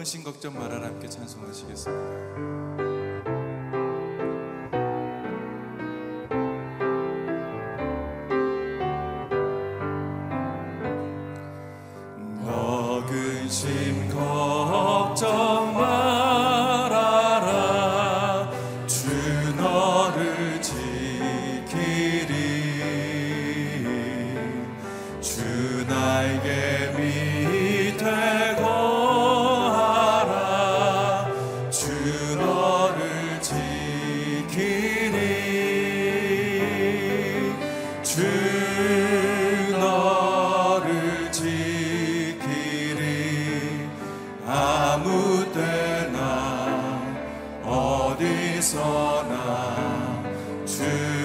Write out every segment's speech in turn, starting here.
먹은 신 걱정 말아라 함께 찬송하시겠습니다. 떠나 주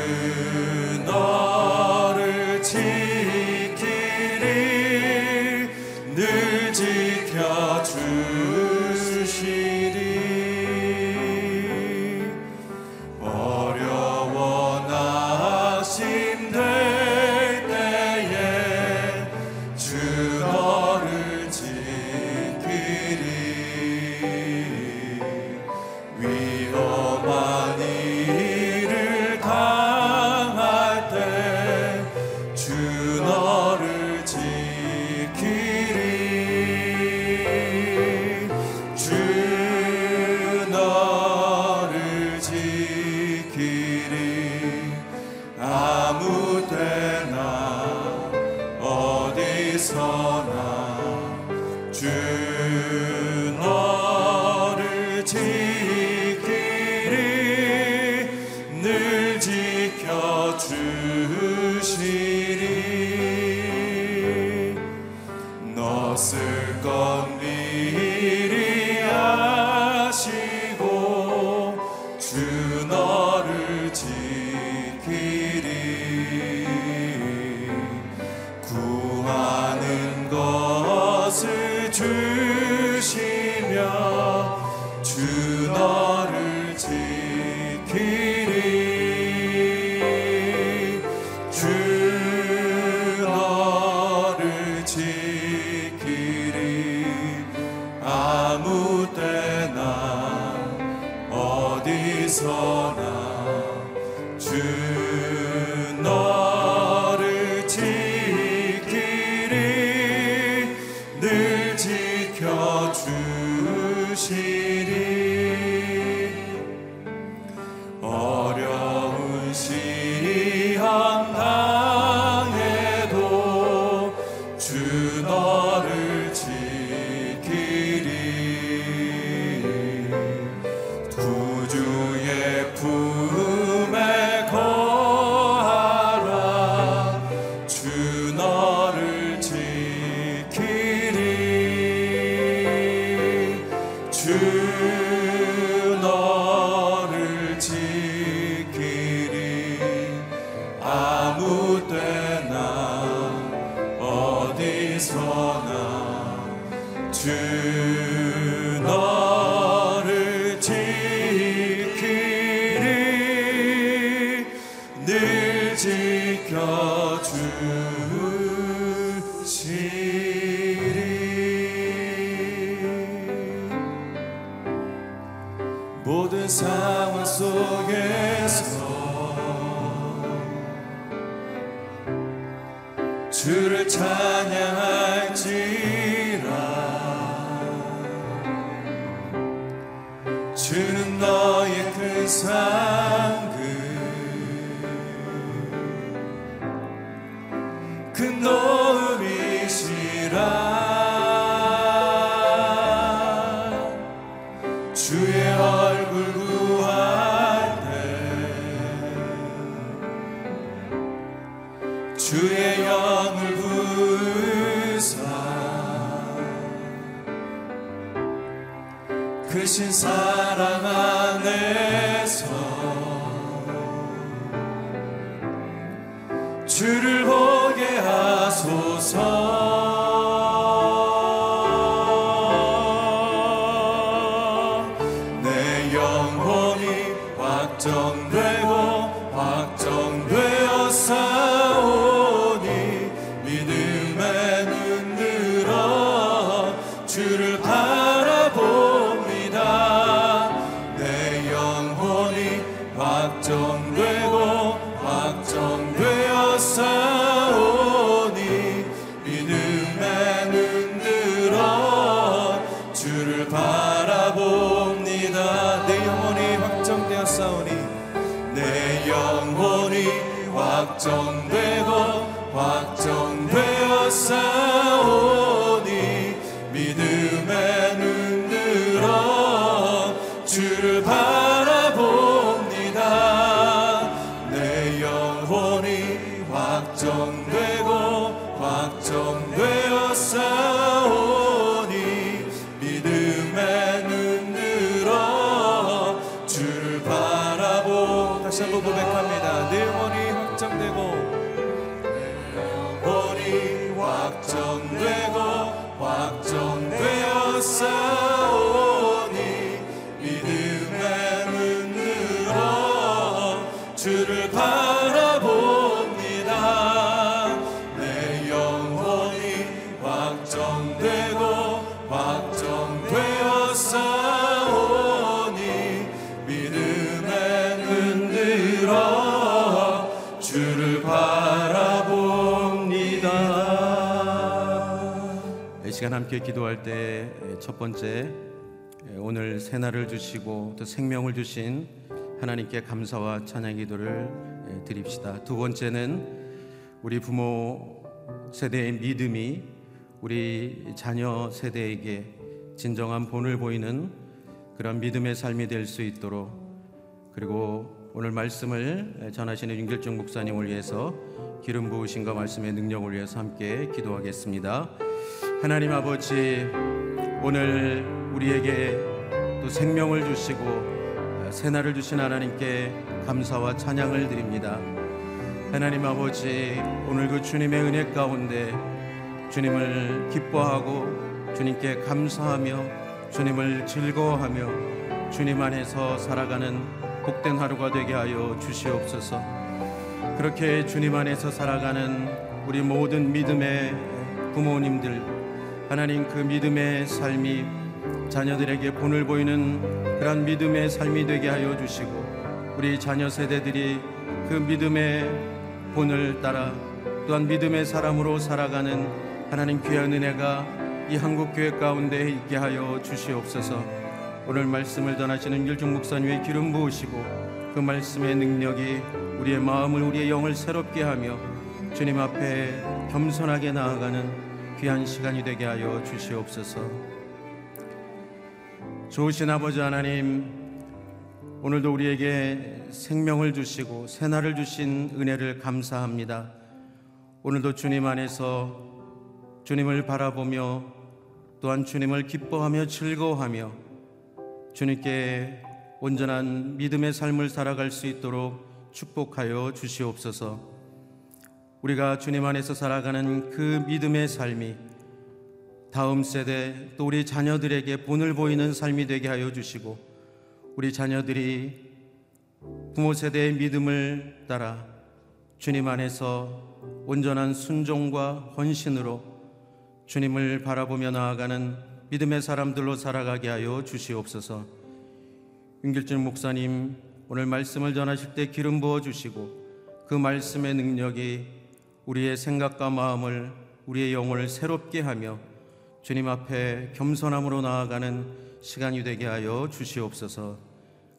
closer. 확 함께 기도할 때 첫 번째 오늘 새날을 주시고 또 생명을 주신 하나님께 감사와 찬양 기도를 드립시다. 두 번째는 우리 부모 세대의 믿음이 우리 자녀 세대에게 진정한 본을 보이는 그런 믿음의 삶이 될 수 있도록 그리고 오늘 말씀을 전하시는 윤길중 목사님을 위해서 기름 부으신과 말씀의 능력을 위해서 함께 기도하겠습니다. 하나님 아버지 오늘 우리에게 또 생명을 주시고 새날을 주신 하나님께 감사와 찬양을 드립니다. 하나님 아버지 오늘 그 주님의 은혜 가운데 주님을 기뻐하고 주님께 감사하며 주님을 즐거워하며 주님 안에서 살아가는 복된 하루가 되게 하여 주시옵소서. 그렇게 주님 안에서 살아가는 우리 모든 믿음의 부모님들 하나님 그 믿음의 삶이 자녀들에게 본을 보이는 그런 믿음의 삶이 되게 하여 주시고 우리 자녀 세대들이 그 믿음의 본을 따라 또한 믿음의 사람으로 살아가는 하나님 귀한 은혜가 이 한국 교회 가운데 있게 하여 주시옵소서. 오늘 말씀을 전하시는 율중 목사님의 기름 부으시고 그 말씀의 능력이 우리의 마음을 우리의 영을 새롭게 하며 주님 앞에 겸손하게 나아가는 귀한 시간이 되게 하여 주시옵소서. 좋으신 아버지 하나님, 오늘도 우리에게 생명을 주시고 새날을 주신 은혜를 감사합니다. 오늘도 주님 안에서 주님을 바라보며 또한 주님을 기뻐하며 즐거워하며 주님께 온전한 믿음의 삶을 살아갈 수 있도록 축복하여 주시옵소서. 우리가 주님 안에서 살아가는 그 믿음의 삶이 다음 세대 또 우리 자녀들에게 본을 보이는 삶이 되게 하여 주시고 우리 자녀들이 부모 세대의 믿음을 따라 주님 안에서 온전한 순종과 헌신으로 주님을 바라보며 나아가는 믿음의 사람들로 살아가게 하여 주시옵소서. 윤길준 목사님 오늘 말씀을 전하실 때 기름 부어 주시고 그 말씀의 능력이 우리의 생각과 마음을 우리의 영혼을 새롭게 하며 주님 앞에 겸손함으로 나아가는 시간이 되게 하여 주시옵소서.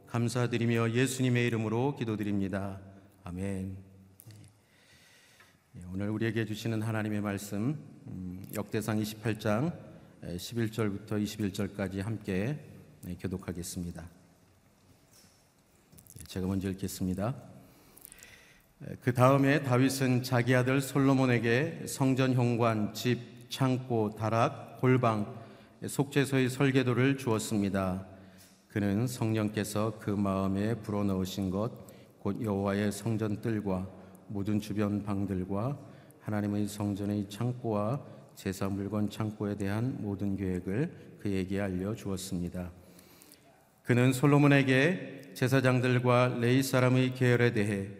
감사드리며 예수님의 이름으로 기도드립니다. 아멘. 네, 오늘 우리에게 주시는 하나님의 말씀 음, 역대상 28장 11절부터 21절까지 함께 네, 교독하겠습니다. 네, 제가 먼저 읽겠습니다. 그 다음에 다윗은 자기 아들 솔로몬에게 성전 현관, 집, 창고, 다락, 골방, 속죄소의 설계도를 주었습니다. 그는 성령께서 그 마음에 불어넣으신 것 곧 여호와의 성전 뜰과 모든 주변 방들과 하나님의 성전의 창고와 제사 물건 창고에 대한 모든 계획을 그에게 알려 주었습니다. 그는 솔로몬에게 제사장들과 레이 사람의 계열에 대해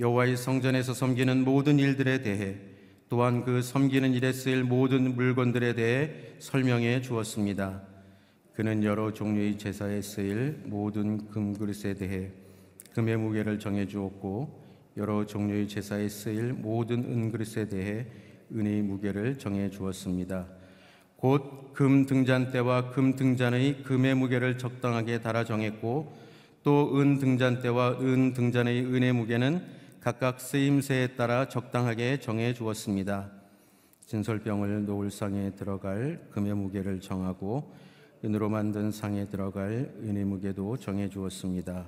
여호와의 성전에서 섬기는 모든 일들에 대해 또한 그 섬기는 일에 쓰일 모든 물건들에 대해 설명해 주었습니다. 그는 여러 종류의 제사에 쓰일 모든 금그릇에 대해 금의 무게를 정해 주었고 여러 종류의 제사에 쓰일 모든 은그릇에 대해 은의 무게를 정해 주었습니다. 곧 금 등잔대와 금 등잔의 금의 무게를 적당하게 달아 정했고 또 은 등잔대와 은 등잔의 은의 무게는 각각 쓰임새에 따라 적당하게 정해 주었습니다. 진설병을 놓을 상에 들어갈 금의 무게를 정하고 은으로 만든 상에 들어갈 은의 무게도 정해 주었습니다.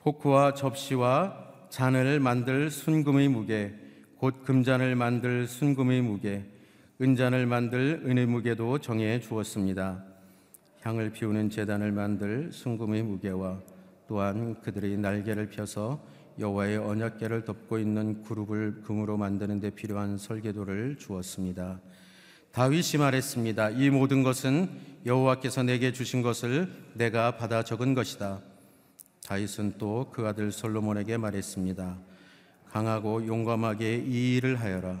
포크와 접시와 잔을 만들 순금의 무게, 곧 금잔을 만들 순금의 무게, 은잔을 만들 은의 무게도 정해 주었습니다. 향을 피우는 제단을 만들 순금의 무게와 또한 그들의 날개를 펴서 여호와의 언약궤를 덮고 있는 그룹을 금으로 만드는 데 필요한 설계도를 주었습니다. 다윗이 말했습니다. 이 모든 것은 여호와께서 내게 주신 것을 내가 받아 적은 것이다. 다윗은 또 그 아들 솔로몬에게 말했습니다. 강하고 용감하게 이 일을 하여라.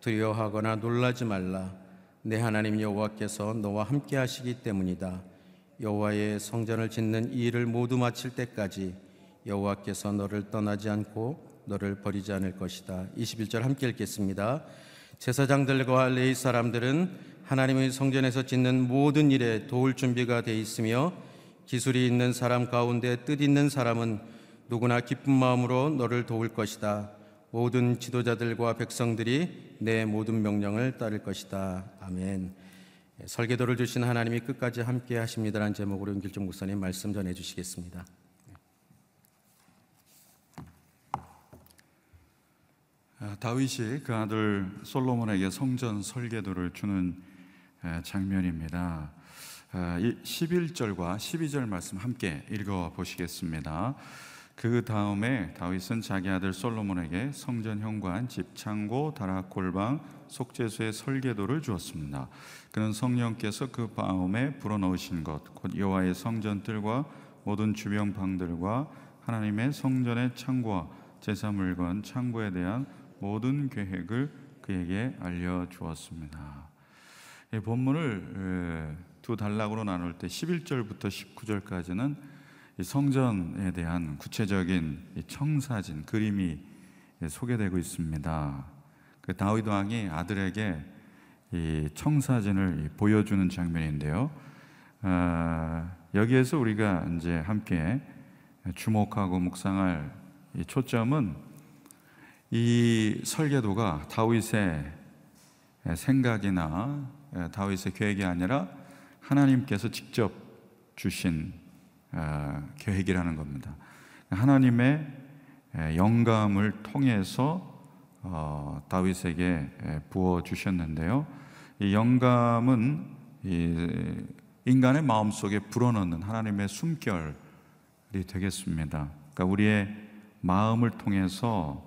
두려워하거나 놀라지 말라. 내 하나님 여호와께서 너와 함께 하시기 때문이다. 여호와의 성전을 짓는 이 일을 모두 마칠 때까지 여호와께서 너를 떠나지 않고 너를 버리지 않을 것이다. 21절 함께 읽겠습니다. 제사장들과 레위 사람들은 하나님의 성전에서 짓는 모든 일에 도울 준비가 돼 있으며 기술이 있는 사람 가운데 뜻 있는 사람은 누구나 기쁜 마음으로 너를 도울 것이다. 모든 지도자들과 백성들이 내 모든 명령을 따를 것이다. 아멘. 설계도를 주신 하나님이 끝까지 함께 하십니다라는 제목으로 윤길종 목사님 말씀 전해 주시겠습니다. 다윗이 그 아들 솔로몬에게 성전 설계도를 주는 에, 장면입니다. 아, 이 11절과 12절 말씀 함께 읽어 보시겠습니다. 그 다음에 다윗은 자기 아들 솔로몬에게 성전 현관, 집 창고, 다락 골방, 속죄소의 설계도를 주었습니다. 그는 성령께서 그 마음에 불어넣으신 것, 곧 여호와의 성전들과 모든 주변 방들과 하나님의 성전의 창고와 제사 물건 창고에 대한 모든 계획을 그에게 알려 주었습니다. 이 본문을 두 단락으로 나눌 때 11절부터 19절까지는 성전에 대한 구체적인 청사진 그림이 소개되고 있습니다. 그 다윗 왕이 아들에게 이 청사진을 보여주는 장면인데요. 아, 여기에서 우리가 이제 함께 주목하고 묵상할 초점은 이 설계도가 다윗의 생각이나 다윗의 계획이 아니라 하나님께서 직접 주신 계획이라는 겁니다. 하나님의 영감을 통해서 어, 다윗에게 부어 주셨는데요. 이 영감은 인간의 마음 속에 불어넣는 하나님의 숨결이 되겠습니다. 그러니까 우리의 마음을 통해서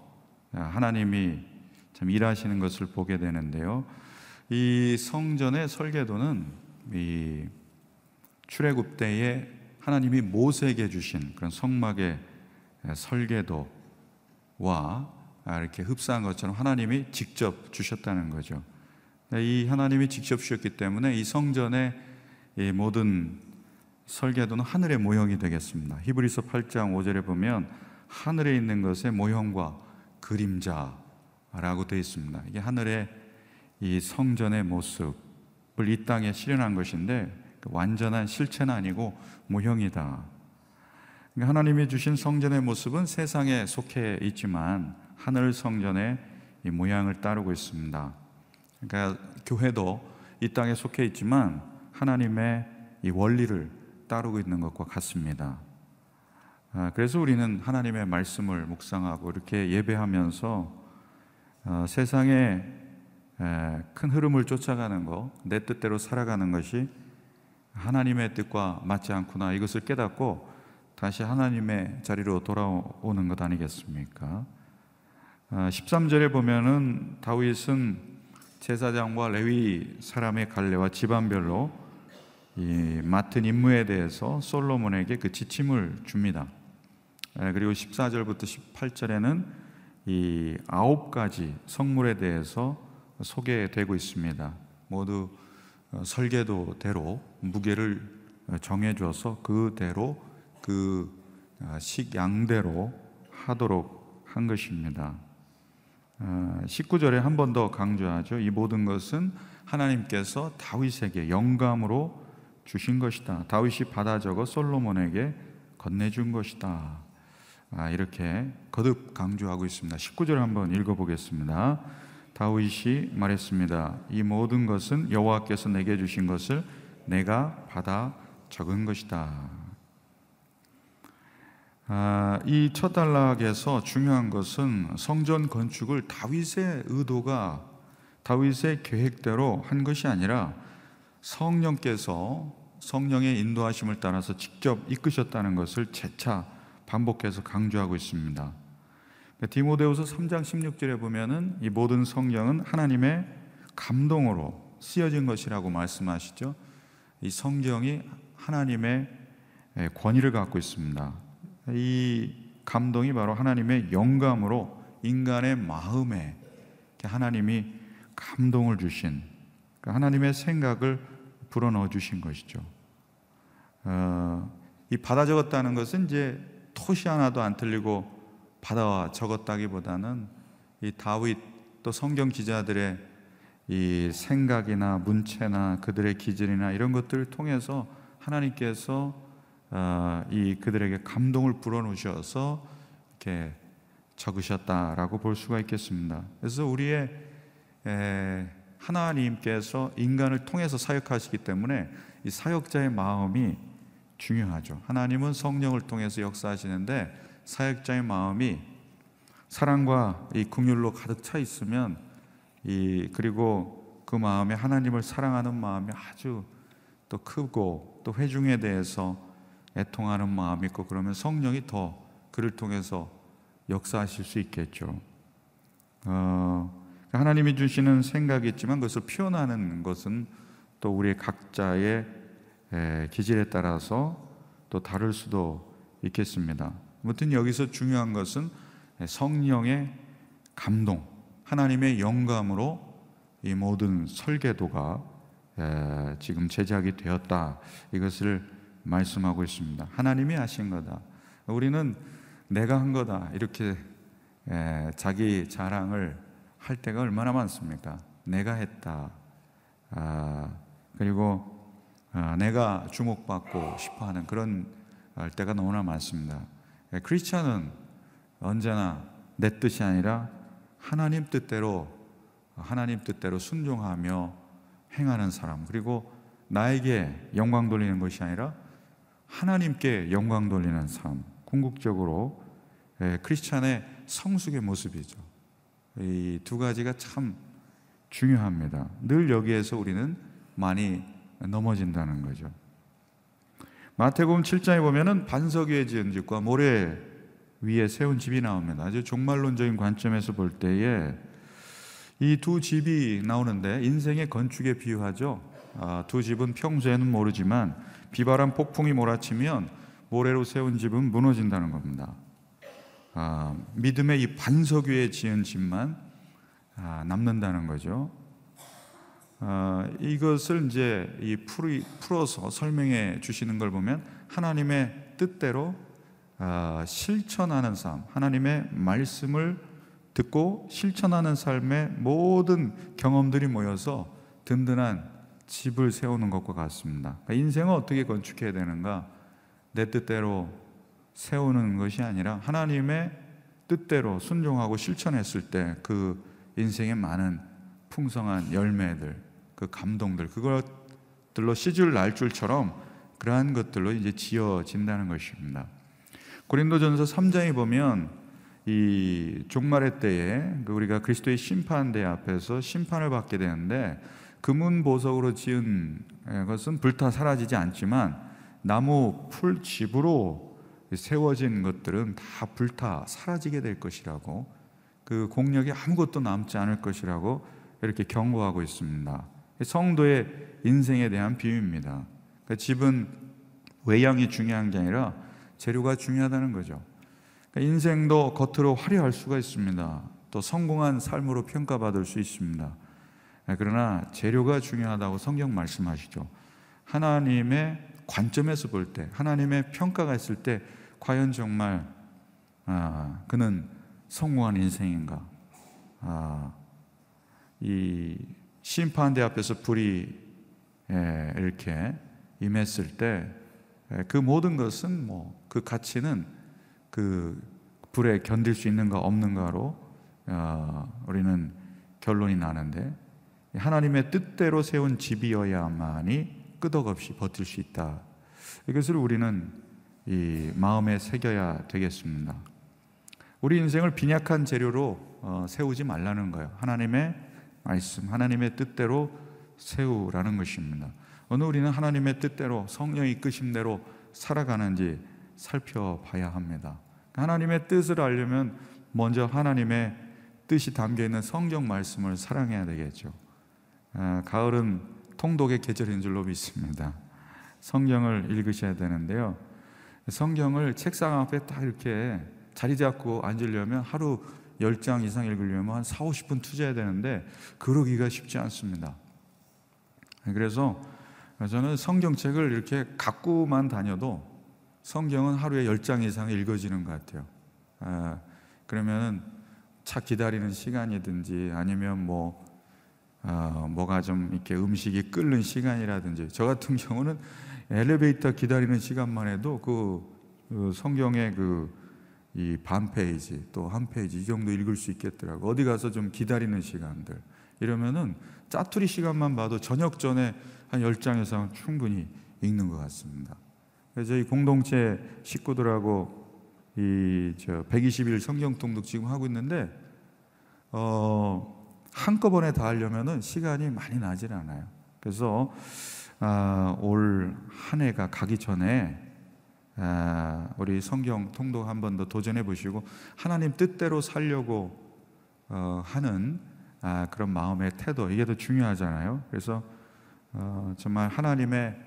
하나님이 참 일하시는 것을 보게 되는데요. 이 성전의 설계도는 이 출애굽 때에 하나님이 모세에게 주신 그런 성막의 설계도와 이렇게 흡사한 것처럼 하나님이 직접 주셨다는 거죠. 이 하나님이 직접 주셨기 때문에 이 성전의 이 모든 설계도는 하늘의 모형이 되겠습니다. 히브리서 8장 5절에 보면 하늘에 있는 것의 모형과 그림자라고 되어 있습니다. 이게 하늘의 이 성전의 모습을 이 땅에 실현한 것인데 그 완전한 실체는 아니고 모형이다. 그러니까 하나님이 주신 성전의 모습은 세상에 속해 있지만 하늘 성전의 이 모양을 따르고 있습니다. 그러니까 교회도 이 땅에 속해 있지만 하나님의 이 원리를 따르고 있는 것과 같습니다. 아, 그래서 우리는 하나님의 말씀을 묵상하고 이렇게 예배하면서 어, 세상에 큰 흐름을 쫓아가는 것, 내 뜻대로 살아가는 것이 하나님의 뜻과 맞지 않구나 이것을 깨닫고 다시 하나님의 자리로 돌아오는 것 아니겠습니까? 13절에 아, 보면은 다윗은 제사장과 레위 사람의 갈래와 집안별로 이 맡은 임무에 대해서 솔로몬에게 그 지침을 줍니다. 그리고 14절부터 18절에는 이 아홉 가지 성물에 대해서 소개되고 있습니다. 모두 어, 설계도대로 무게를 정해줘서 그대로 그 아, 식양대로 하도록 한 것입니다. 19절에 한 번 더 강조하죠. 이 모든 것은 하나님께서 다윗에게 영감으로 주신 것이다. 다윗이 받아 적어 솔로몬에게 건네준 것이다. 아, 이렇게 거듭 강조하고 있습니다. 19절 한번 읽어보겠습니다. 다윗이 말했습니다. 이 모든 것은 여호와께서 내게 주신 것을 내가 받아 적은 것이다. 아, 이첫 단락에서 중요한 것은 성전 건축을 다윗의 의도가 다윗의 계획대로 한 것이 아니라 성령께서 성령의 인도하심을 따라서 직접 이끄셨다는 것을 재차 반복해서 강조하고 있습니다. 그러니까 디모데후서 3장 16절에 보면은 이 모든 성경은 하나님의 감동으로 쓰여진 것이라고 말씀하시죠. 이 성경이 하나님의 권위를 갖고 있습니다. 이 감동이 바로 하나님의 영감으로 인간의 마음에 하나님이 감동을 주신 그러니까 하나님의 생각을 불어넣어 주신 것이죠. 어, 이 받아 적었다는 것은 이제 토시 하나도 안 틀리고 받아 적었다기보다는 이 다윗 또 성경 기자들의 이 생각이나 문체나 그들의 기질이나 이런 것들을 통해서 하나님께서 어, 이 그들에게 감동을 불어넣으셔서 이렇게 적으셨다라고 볼 수가 있겠습니다. 그래서 우리의 하나님께서 인간을 통해서 사역하시기 때문에 이 사역자의 마음이 중요하죠. 하나님은 성령을 통해서 역사하시는데 사역자의 마음이 사랑과 이 긍휼로 가득 차 있으면 이 그리고 그 마음에 하나님을 사랑하는 마음이 아주 또 크고 또 회중에 대해서 애통하는 마음이 있고 그러면 성령이 더 그를 통해서 역사하실 수 있겠죠. 어, 하나님이 주시는 생각이 있지만 그것을 표현하는 것은 또 우리 각자의 기질에 따라서 또 다를 수도 있겠습니다. 아무튼 여기서 중요한 것은 성령의 감동, 하나님의 영감으로 이 모든 설계도가 지금 제작이 되었다. 이것을 말씀하고 있습니다. 하나님이 하신 거다. 우리는 내가 한 거다. 이렇게 자기 자랑을 할 때가 얼마나 많습니까? 내가 했다. 아, 그리고 아, 내가 주목받고 싶어하는 그런 때가 너무나 많습니다. 예, 크리스천은 언제나 내 뜻이 아니라 하나님 뜻대로 하나님 뜻대로 순종하며 행하는 사람 그리고 나에게 영광 돌리는 것이 아니라 하나님께 영광 돌리는 삶 궁극적으로 예, 크리스천의 성숙의 모습이죠. 이 두 가지가 참 중요합니다. 늘 여기에서 우리는 많이 넘어진다는 거죠. 마태복음 7장에 보면은 반석 위에 지은 집과 모래 위에 세운 집이 나옵니다. 아주 종말론적인 관점에서 볼 때에 이 두 집이 나오는데 인생의 건축에 비유하죠. 아, 두 집은 평소에는 모르지만 비바람 폭풍이 몰아치면 모래로 세운 집은 무너진다는 겁니다. 아, 믿음의 이 반석 위에 지은 집만 아, 남는다는 거죠. 아, 이것을 이제 이 풀어서 설명해 주시는 걸 보면 하나님의 뜻대로 아, 실천하는 삶, 하나님의 말씀을 듣고 실천하는 삶의 모든 경험들이 모여서 든든한 집을 세우는 것과 같습니다. 그러니까 인생을 어떻게 건축해야 되는가? 내 뜻대로 세우는 것이 아니라 하나님의 뜻대로 순종하고 실천했을 때 그 인생의 많은 풍성한 열매들, 그 감동들 그것들로 시줄 날 줄처럼 그러한 것들로 이제 지어진다는 것입니다. 고린도전서 3장에 보면 이 종말의 때에 그 우리가 그리스도의 심판대 앞에서 심판을 받게 되는데 금은 보석으로 지은 것은 불타 사라지지 않지만 나무 풀 집으로 세워진 것들은 다 불타 사라지게 될 것이라고 그 공력이 아무것도 남지 않을 것이라고 이렇게 경고하고 있습니다. 성도의 인생에 대한 비유입니다. 그러니까 집은 외양이 중요한 게 아니라 재료가 중요하다는 거죠. 그러니까 인생도 겉으로 화려할 수가 있습니다. 또 성공한 삶으로 평가받을 수 있습니다. 예, 그러나 재료가 중요하다고 성경 말씀하시죠. 하나님의 관점에서 볼 때, 하나님의 평가가 있을 때, 과연 정말 아, 그는 성공한 인생인가? 아, 이 심판대 앞에서 불이 예, 이렇게 임했을 때 그 모든 것은 뭐 그 가치는 그 불에 견딜 수 있는가 없는가로 어, 우리는 결론이 나는데 하나님의 뜻대로 세운 집이어야만이 끄덕없이 버틸 수 있다. 이것을 우리는 이 마음에 새겨야 되겠습니다. 우리 인생을 빈약한 재료로 어, 세우지 말라는 거예요. 하나님의 말씀, 하나님의 뜻대로 세우라는 것입니다. 어느 우리는 하나님의 뜻대로 성령 이끄심대로 살아가는지 살펴봐야 합니다. 하나님의 뜻을 알려면 먼저 하나님의 뜻이 담겨 있는 성경 말씀을 사랑해야 되겠죠. 아, 가을은 통독의 계절인 줄로 믿습니다. 성경을 읽으셔야 되는데요. 성경을 책상 앞에 딱 이렇게 자리 잡고 앉으려면 하루 10장 이상 읽으려면 한 4, 50분 투자해야 되는데 그러기가 쉽지 않습니다. 그래서 저는 성경책을 이렇게 갖고만 다녀도 성경은 하루에 10장 이상 읽어지는 것 같아요. 아, 그러면 차 기다리는 시간이든지 아니면 뭐 아, 뭐가 좀 이렇게 음식이 끓는 시간이라든지 저 같은 경우는 엘리베이터 기다리는 시간만 해도 그, 그 성경의 그 이 반 페이지 또 한 페이지 이 정도 읽을 수 있겠더라고 어디 가서 좀 기다리는 시간들 이러면은 짜투리 시간만 봐도 저녁 전에 한 10장 이상 충분히 읽는 것 같습니다. 저희 공동체 식구들하고 이 저 120일 성경 통독 지금 하고 있는데 어 한꺼번에 다 하려면은 시간이 많이 나질 않아요. 그래서 아, 올 한 해가 가기 전에 아, 우리 성경 통독 한 번 더 도전해 보시고 하나님 뜻대로 살려고 어, 하는 아, 그런 마음의 태도 이게 더 중요하잖아요. 그래서 어, 정말 하나님의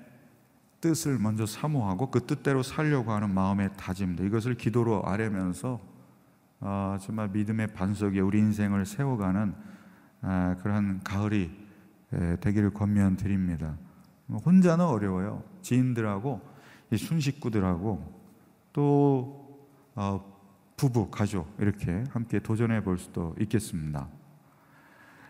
뜻을 먼저 사모하고 그 뜻대로 살려고 하는 마음의 다짐도 이것을 기도로 아뢰면서 어, 정말 믿음의 반석에 우리 인생을 세워가는 아, 그러한 가을이 에, 되기를 권면 드립니다. 혼자는 어려워요. 지인들하고 이 순식구들하고 또 어, 부부 가족 이렇게 함께 도전해 볼 수도 있겠습니다.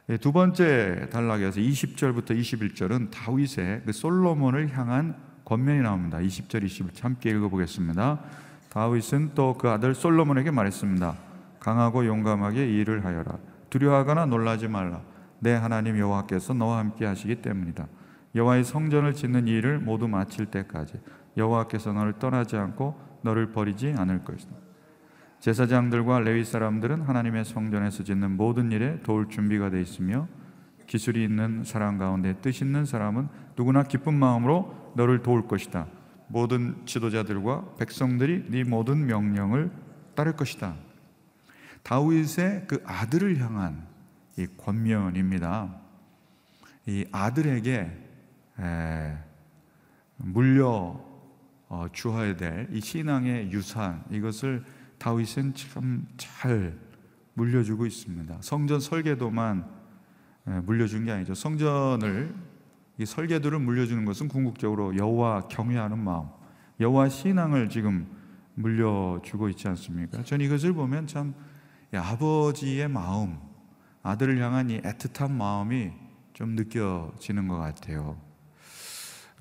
예, 두 번째 단락에서 20절부터 21절은 다윗의 그 솔로몬을 향한 권면이 나옵니다. 20절, 21절 함께 읽어보겠습니다. 다윗은 또 그 아들 솔로몬에게 말했습니다. 강하고 용감하게 일을 하여라. 두려워하거나 놀라지 말라. 내 하나님 여호와께서 너와 함께 하시기 때문이다. 여호와의 성전을 짓는 일을 모두 마칠 때까지 여호와께서 너를 떠나지 않고 너를 버리지 않을 것이다. 제사장들과 레위 사람들은 하나님의 성전에서 짓는 모든 일에 도울 준비가 돼 있으며 기술이 있는 사람 가운데 뜻 있는 사람은 누구나 기쁜 마음으로 너를 도울 것이다. 모든 지도자들과 백성들이 네 모든 명령을 따를 것이다. 다윗의 그 아들을 향한 이 권면입니다. 이 아들에게 에, 물려 어, 주어야 될 이 신앙의 유산 이것을 다윗은 참 잘 물려주고 있습니다. 성전 설계도만 물려준 게 아니죠. 성전을 이 설계도를 물려주는 것은 궁극적으로 여호와 경외하는 마음, 여호와 신앙을 지금 물려주고 있지 않습니까? 저는 이것을 보면 참 아버지의 마음, 아들을 향한 이 애틋한 마음이 좀 느껴지는 것 같아요.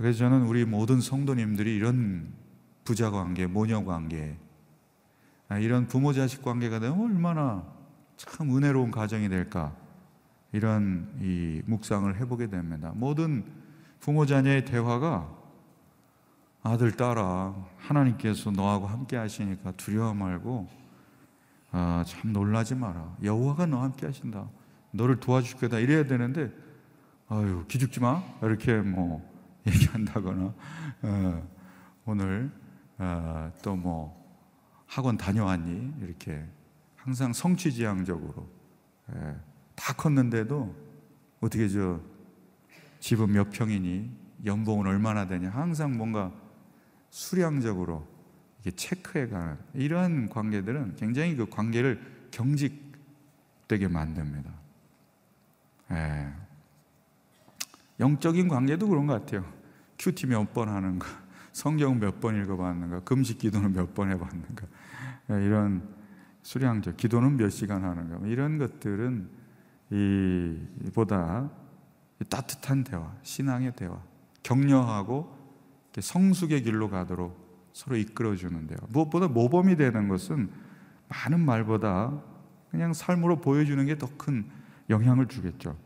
그래서 저는 우리 모든 성도님들이 이런 부자 관계, 모녀 관계, 아, 이런 부모 자식 관계가 되면 얼마나 참 은혜로운 가정이 될까 이런 이 묵상을 해보게 됩니다. 모든 부모 자녀의 대화가 아들 딸아 하나님께서 너하고 함께 하시니까 두려워 말고 아, 참 놀라지 마라. 여호와가 너와 함께 하신다. 너를 도와줄 거다. 이래야 되는데 아유 기죽지 마. 이렇게 뭐 얘기한다거나 어, 오늘 어, 또뭐 학원 다녀왔니? 이렇게 항상 성취지향적으로 예, 다 컸는데도 어떻게 저 집은 몇 평이니? 연봉은 얼마나 되냐? 항상 뭔가 수량적으로 이게 체크해가는 이러한 관계들은 굉장히 그 관계를 경직되게 만듭니다. 예. 영적인 관계도 그런 것 같아요. 큐티 몇 번 하는가, 성경 몇 번 읽어봤는가, 금식 기도는 몇 번 해봤는가, 예, 이런 수량적 기도는 몇 시간 하는가, 뭐 이런 것들은 이 보다 따뜻한 대화, 신앙의 대화, 격려하고 성숙의 길로 가도록 서로 이끌어주는 대화. 무엇보다 모범이 되는 것은 많은 말보다 그냥 삶으로 보여주는 게 더 큰 영향을 주겠죠.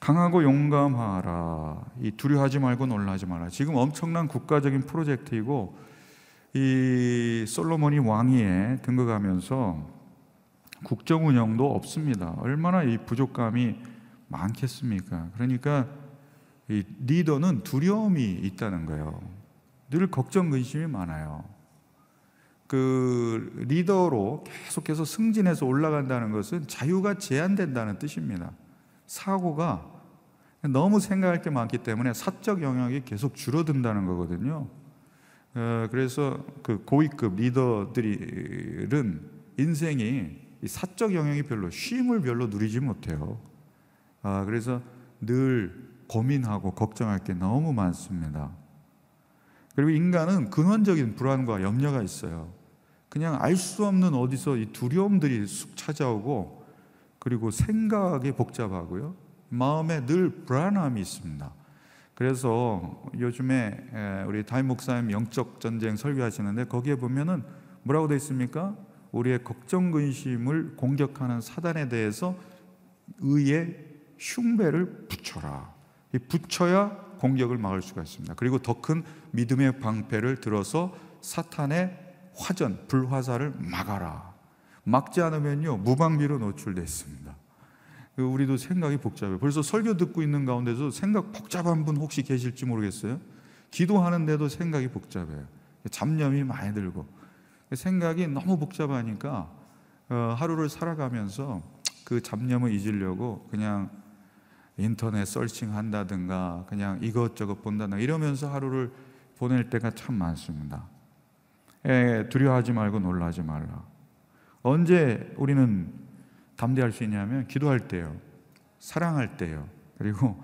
강하고 용감하라. 이 두려워하지 말고 놀라지 마라. 지금 엄청난 국가적인 프로젝트이고 이 솔로몬이 왕위에 등극하면서 국정 운영도 없습니다. 얼마나 이 부족감이 많겠습니까? 그러니까 이 리더는 두려움이 있다는 거예요. 늘 걱정 근심이 많아요. 그 리더로 계속해서 승진해서 올라간다는 것은 자유가 제한된다는 뜻입니다. 사고가 너무 생각할 게 많기 때문에 사적 영역이 계속 줄어든다는 거거든요. 어, 그래서 그 고위급 리더들은 인생이 사적 영역이 별로 쉼을 별로 누리지 못해요. 아, 그래서 늘 고민하고 걱정할 게 너무 많습니다. 그리고 인간은 근원적인 불안과 염려가 있어요. 그냥 알 수 없는 어디서 이 두려움들이 쑥 찾아오고 그리고 생각이 복잡하고요. 마음에 늘 불안함이 있습니다. 그래서 요즘에 우리 다임 목사님 영적 전쟁 설교하시는데 거기에 보면은 뭐라고 돼 있습니까? 우리의 걱정 근심을 공격하는 사단에 대해서 의의 흉배를 붙여라. 이 붙여야 공격을 막을 수가 있습니다. 그리고 더 큰 믿음의 방패를 들어서 사탄의 화전, 불화살을 막아라. 막지 않으면요 무방비로 노출돼 있습니다. 그 우리도 생각이 복잡해요. 벌써 설교 듣고 있는 가운데서 생각 복잡한 분 혹시 계실지 모르겠어요. 기도하는데도 생각이 복잡해요. 잡념이 많이 들고 생각이 너무 복잡하니까 어, 하루를 살아가면서 그 잡념을 잊으려고 그냥 인터넷 설칭 한다든가 그냥 이것저것 본다든가 이러면서 하루를 보낼 때가 참 많습니다. 에, 두려워하지 말고 놀라지 말라. 언제 우리는 담대할 수 있냐면 기도할 때요. 사랑할 때요. 그리고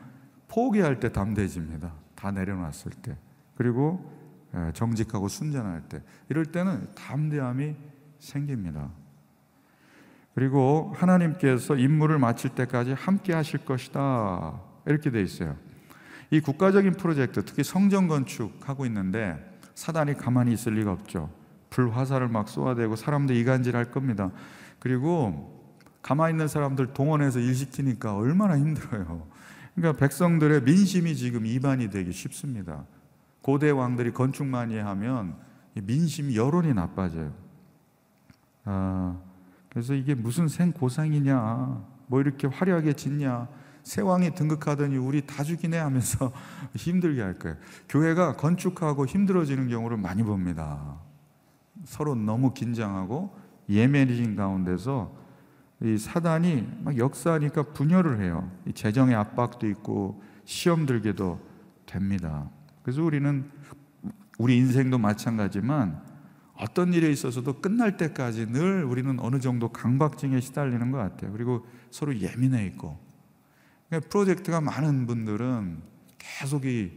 포기할 때 담대해집니다. 다 내려놨을 때. 그리고 정직하고 순전할 때. 이럴 때는 담대함이 생깁니다. 그리고 하나님께서 임무를 마칠 때까지 함께 하실 것이다. 이렇게 돼 있어요. 이 국가적인 프로젝트, 특히 성전 건축하고 있는데 사단이 가만히 있을 리가 없죠. 불화살을 막 쏘아대고 사람들 이간질 할 겁니다. 그리고 가만히 있는 사람들 동원해서 일 시키니까 얼마나 힘들어요. 그러니까 백성들의 민심이 지금 이반이 되기 쉽습니다. 고대 왕들이 건축 많이 하면 민심 여론이 나빠져요. 아, 그래서 이게 무슨 생고상이냐, 뭐 이렇게 화려하게 짓냐, 새 왕이 등극하더니 우리 다 죽이네 하면서 힘들게 할 거예요. 교회가 건축하고 힘들어지는 경우를 많이 봅니다. 서로 너무 긴장하고 예민해진 가운데서 이 사단이 막 역사하니까 분열을 해요. 이 재정의 압박도 있고 시험 들게도 됩니다. 그래서 우리는 우리 인생도 마찬가지만 어떤 일에 있어서도 끝날 때까지 늘 우리는 어느 정도 강박증에 시달리는 것 같아요. 그리고 서로 예민해 있고 그러니까 프로젝트가 많은 분들은 계속 이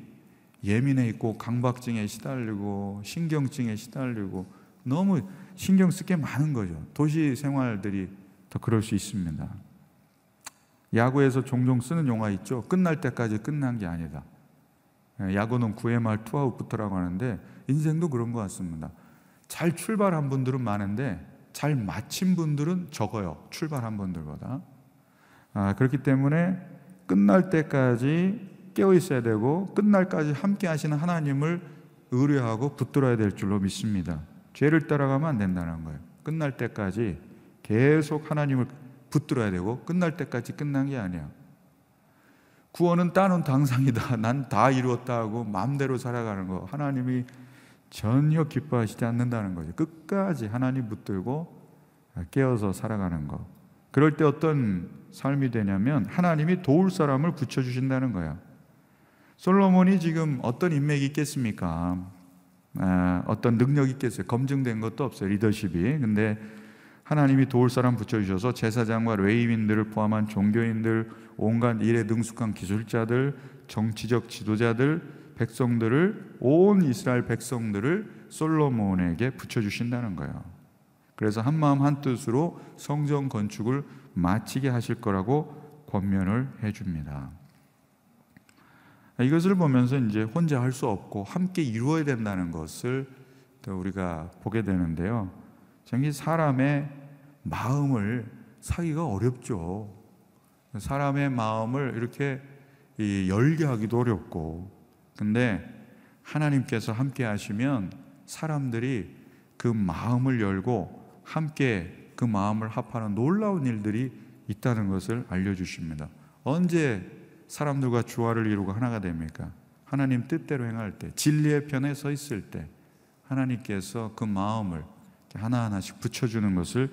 예민해 있고 강박증에 시달리고 신경증에 시달리고 너무 신경 쓸 게 많은 거죠. 도시 생활들이 더 그럴 수 있습니다. 야구에서 종종 쓰는 용어 있죠. 끝날 때까지 끝난 게 아니다. 예, 야구는 9회 말 투아웃부터라고 하는데 인생도 그런 것 같습니다. 잘 출발한 분들은 많은데 잘 마친 분들은 적어요. 출발한 분들보다. 아, 그렇기 때문에 끝날 때까지 깨어 있어야 되고 끝날까지 함께 하시는 하나님을 의뢰하고 붙들어야 될 줄로 믿습니다. 죄를 따라가면 안 된다는 거예요. 끝날 때까지 계속 하나님을 붙들어야 되고 끝날 때까지 끝난 게 아니야. 구원은 따는 당상이다. 난 다 이루었다 하고 마음대로 살아가는 거. 하나님이 전혀 기뻐하시지 않는다는 거죠. 끝까지 하나님 붙들고 깨어서 살아가는 거. 그럴 때 어떤 삶이 되냐면 하나님이 도울 사람을 붙여주신다는 거야. 솔로몬이 지금 어떤 인맥이 있겠습니까? 아, 어떤 능력이 있겠어요. 검증된 것도 없어요. 리더십이. 근데 하나님이 도울 사람 붙여주셔서 제사장과 레위민들을 포함한 종교인들, 온갖 일에 능숙한 기술자들, 정치적 지도자들, 백성들을 온 이스라엘 백성들을 솔로몬에게 붙여주신다는 거예요. 그래서 한 마음 한 뜻으로 성전 건축을 마치게 하실 거라고 권면을 해줍니다. 이것을 보면서 이제 혼자 할 수 없고 함께 이루어야 된다는 것을 우리가 보게 되는데요. 정말 사람의 마음을 사기가 어렵죠. 사람의 마음을 이렇게 열게 하기도 어렵고, 근데 하나님께서 함께 하시면 사람들이 그 마음을 열고 함께 그 마음을 합하는 놀라운 일들이 있다는 것을 알려주십니다. 언제 사람들과 조화를 이루고 하나가 됩니까? 하나님 뜻대로 행할 때, 진리의 편에 서 있을 때, 하나님께서 그 마음을 하나하나씩 붙여주는 것을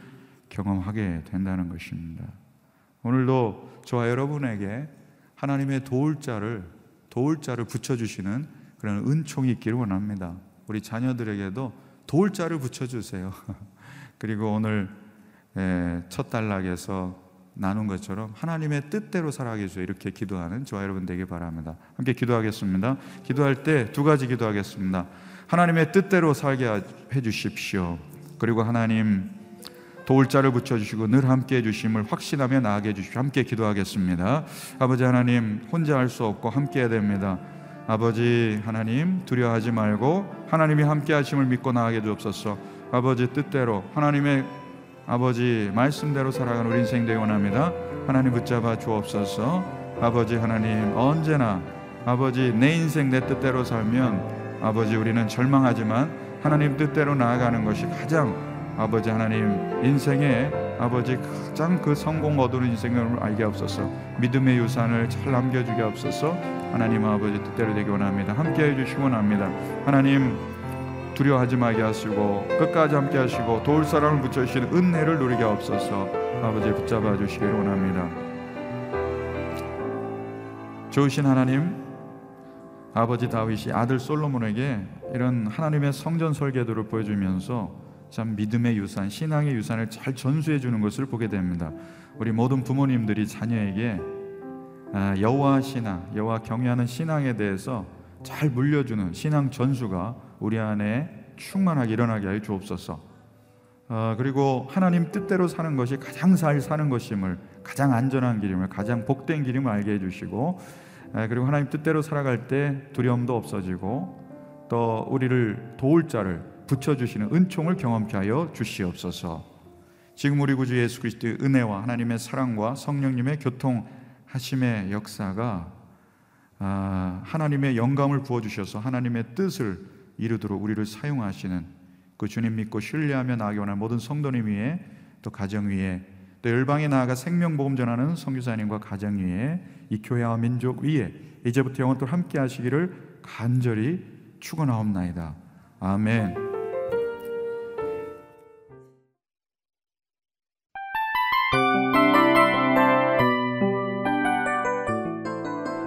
경험하게 된다는 것입니다. 오늘도 저와 여러분에게 하나님의 도울 자를 도울 자를 붙여주시는 그런 은총이 있기를 원합니다. 우리 자녀들에게도 도울 자를 붙여주세요. 그리고 오늘 첫 단락에서 나눈 것처럼 하나님의 뜻대로 살아가게 해주세요. 이렇게 기도하는 저와 여러분 되기 바랍니다. 함께 기도하겠습니다. 기도할 때 두 가지 기도하겠습니다. 하나님의 뜻대로 살게 해 주십시오. 그리고 하나님 도울 자를 붙여 주시고 늘 함께 해 주심을 확신하며 나아게 해 주십시오. 함께 기도하겠습니다. 아버지 하나님 혼자 할 수 없고 함께 해야 됩니다. 아버지 하나님 두려워하지 말고 하나님이 함께 하심을 믿고 나아게 주옵소서. 아버지 뜻대로 하나님의 아버지 말씀대로 살아가는 우리 인생 되기 원합니다. 하나님 붙잡아 주옵소서. 아버지 하나님 언제나 아버지 내 인생 내 뜻대로 살면 아버지 우리는 절망하지만 하나님 뜻대로 나아가는 것이 가장 아버지 하나님 인생의 아버지 가장 그 성공 거두는 인생을 알게 없어서 믿음의 유산을 잘 남겨주게 없어서 하나님 아버지 뜻대로 되기 원합니다. 함께 해 주시기 원합니다. 하나님 두려워하지 말게 하시고 끝까지 함께 하시고 도울 사랑을 붙여주시는 은혜를 누리게 없어서 아버지 붙잡아 주시기를 원합니다 좋으신 하나님 아버지 다윗이 아들 솔로몬에게 이런 하나님의 성전 설계도를 보여주면서 참 믿음의 유산, 신앙의 유산을 잘 전수해 주는 것을 보게 됩니다. 우리 모든 부모님들이 자녀에게 아, 여호와 신앙, 여호와 경외하는 신앙에 대해서 잘 물려주는 신앙 전수가 우리 안에 충만하게 일어나게 하여 주옵소서. 어, 그리고 하나님 뜻대로 사는 것이 가장 잘 사는 것임을 가장 안전한 길임을 가장 복된 길임을 알게 해주시고 에, 그리고 하나님 뜻대로 살아갈 때 두려움도 없어지고 또 우리를 도울 자를 붙여주시는 은총을 경험케 하여 주시옵소서. 지금 우리 구주 예수 그리스도의 은혜와 하나님의 사랑과 성령님의 교통하심의 역사가 아, 하나님의 영감을 부어 주셔서 하나님의 뜻을 이루도록 우리를 사용하시는 그 주님 믿고 신뢰하며 나아가기 원하는 모든 성도님 위에 또 가정 위에 또 열방에 나아가 생명 복음 전하는 선교사님과 가정 위에 이 교회와 민족 위에 이제부터 영원토록 함께 하시기를 간절히 축원하옵나이다. 아멘.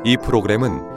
이 프로그램은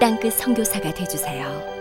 땅끝 선교사가 되주세요.